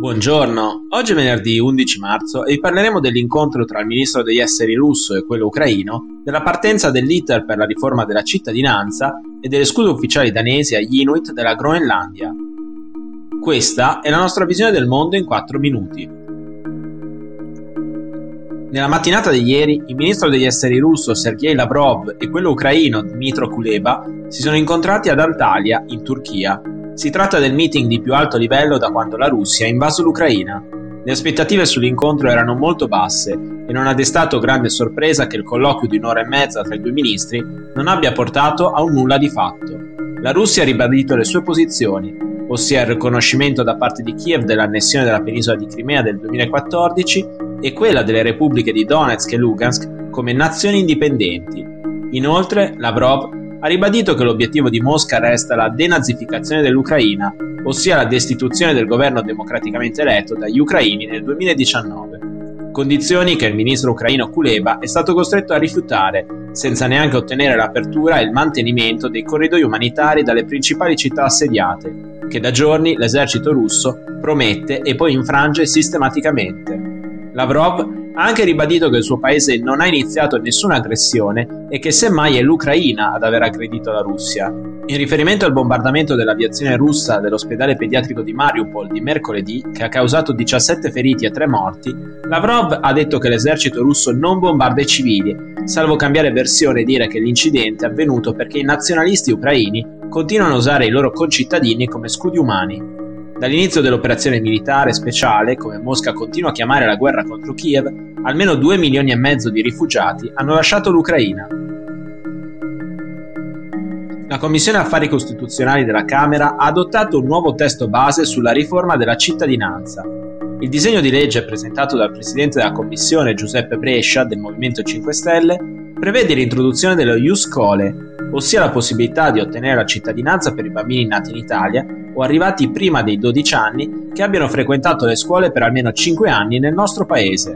Buongiorno, oggi è venerdì 11 marzo e vi parleremo dell'incontro tra il ministro degli esteri russo e quello ucraino, della partenza dell'ITER per la riforma della cittadinanza e delle scuse ufficiali danesi agli Inuit della Groenlandia. Questa è la nostra visione del mondo in 4 minuti. Nella mattinata di ieri, il ministro degli esteri russo Sergei Lavrov e quello ucraino Dmitro Kuleba si sono incontrati ad Antalya, in Turchia, si tratta del meeting di più alto livello da quando la Russia ha invaso l'Ucraina. Le aspettative sull'incontro erano molto basse e non ha destato grande sorpresa che il colloquio di un'ora e mezza tra i due ministri non abbia portato a un nulla di fatto. La Russia ha ribadito le sue posizioni, ossia il riconoscimento da parte di Kiev dell'annessione della penisola di Crimea del 2014 e quella delle repubbliche di Donetsk e Lugansk come nazioni indipendenti. Inoltre, Lavrov ha ribadito che l'obiettivo di Mosca resta la denazificazione dell'Ucraina, ossia la destituzione del governo democraticamente eletto dagli ucraini nel 2019. Condizioni che il ministro ucraino Kuleba è stato costretto a rifiutare, senza neanche ottenere l'apertura e il mantenimento dei corridoi umanitari dalle principali città assediate, che da giorni l'esercito russo promette e poi infrange sistematicamente. Lavrov ha anche ribadito che il suo paese non ha iniziato nessuna aggressione e che semmai è l'Ucraina ad aver aggredito la Russia. In riferimento al bombardamento dell'aviazione russa dell'ospedale pediatrico di Mariupol di mercoledì, che ha causato 17 feriti e 3 morti, Lavrov ha detto che l'esercito russo non bombarda i civili, salvo cambiare versione e dire che l'incidente è avvenuto perché i nazionalisti ucraini continuano a usare i loro concittadini come scudi umani. Dall'inizio dell'operazione militare speciale, come Mosca continua a chiamare la guerra contro Kiev, almeno 2 milioni e mezzo di rifugiati hanno lasciato l'Ucraina. La Commissione Affari Costituzionali della Camera ha adottato un nuovo testo base sulla riforma della cittadinanza. Il disegno di legge presentato dal Presidente della Commissione Giuseppe Brescia del Movimento 5 Stelle prevede l'introduzione dello Ius Cole, ossia la possibilità di ottenere la cittadinanza per i bambini nati in Italia o arrivati prima dei 12 anni che abbiano frequentato le scuole per almeno 5 anni nel nostro paese.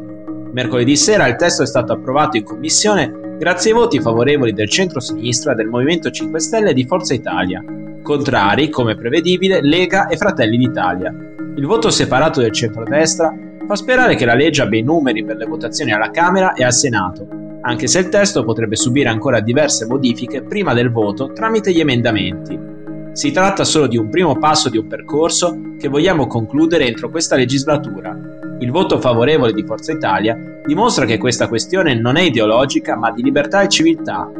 Mercoledì sera il testo è stato approvato in commissione grazie ai voti favorevoli del centro-sinistra, del Movimento 5 Stelle e di Forza Italia, contrari, come prevedibile, Lega e Fratelli d'Italia. Il voto separato del centrodestra fa sperare che la legge abbia i numeri per le votazioni alla Camera e al Senato, anche se il testo potrebbe subire ancora diverse modifiche prima del voto tramite gli emendamenti. Si tratta solo di un primo passo di un percorso che vogliamo concludere entro questa legislatura. Il voto favorevole di Forza Italia dimostra che questa questione non è ideologica ma di libertà e civiltà.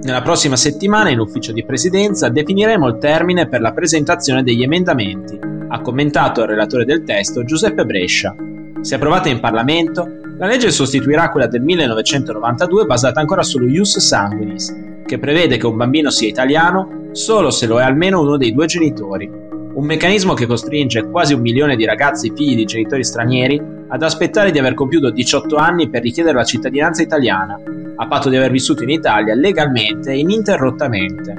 Nella prossima settimana in ufficio di presidenza definiremo il termine per la presentazione degli emendamenti, ha commentato il relatore del testo Giuseppe Brescia. Se approvata in Parlamento, la legge sostituirà quella del 1992 basata ancora sullo Ius Sanguinis, che prevede che un bambino sia italiano solo se lo è almeno uno dei due genitori. Un meccanismo che costringe quasi un milione di ragazzi figli di genitori stranieri ad aspettare di aver compiuto 18 anni per richiedere la cittadinanza italiana, a patto di aver vissuto in Italia legalmente e ininterrottamente.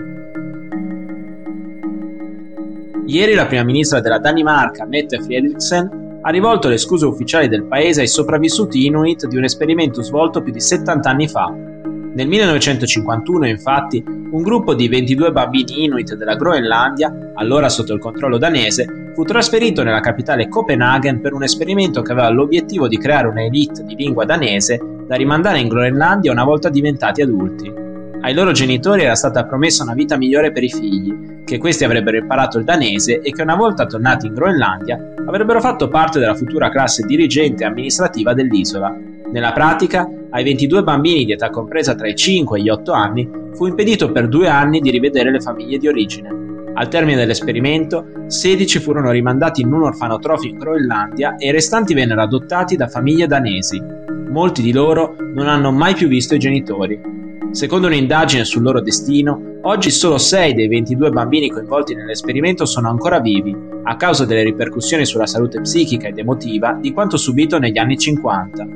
Ieri la prima ministra della Danimarca, Mette Frederiksen, ha rivolto le scuse ufficiali del paese ai sopravvissuti Inuit di un esperimento svolto più di 70 anni fa. Nel 1951, infatti, un gruppo di 22 bambini Inuit della Groenlandia, allora sotto il controllo danese, fu trasferito nella capitale Copenaghen per un esperimento che aveva l'obiettivo di creare una elite di lingua danese da rimandare in Groenlandia una volta diventati adulti. Ai loro genitori era stata promessa una vita migliore per i figli, che questi avrebbero imparato il danese e che una volta tornati in Groenlandia avrebbero fatto parte della futura classe dirigente e amministrativa dell'isola. Nella pratica, ai 22 bambini di età compresa tra i 5 e gli 8 anni fu impedito per due anni di rivedere le famiglie di origine. Al termine dell'esperimento, 16 furono rimandati in un orfanotrofio in Groenlandia e i restanti vennero adottati da famiglie danesi. Molti di loro non hanno mai più visto i genitori. Secondo un'indagine sul loro destino, oggi solo 6 dei 22 bambini coinvolti nell'esperimento sono ancora vivi, a causa delle ripercussioni sulla salute psichica ed emotiva di quanto subito negli anni 50.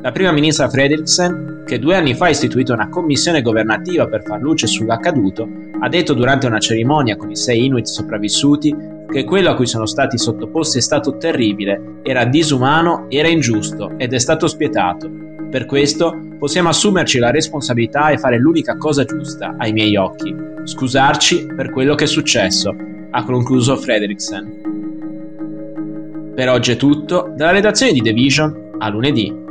La prima ministra Frederiksen, che due anni fa ha istituito una commissione governativa per far luce sull'accaduto, ha detto durante una cerimonia con i sei Inuit sopravvissuti che quello a cui sono stati sottoposti è stato terribile, era disumano, era ingiusto ed è stato spietato. Per questo possiamo assumerci la responsabilità e fare l'unica cosa giusta, ai miei occhi, scusarci per quello che è successo, ha concluso Frederiksen. Per oggi è tutto, dalla redazione di The Vision a lunedì.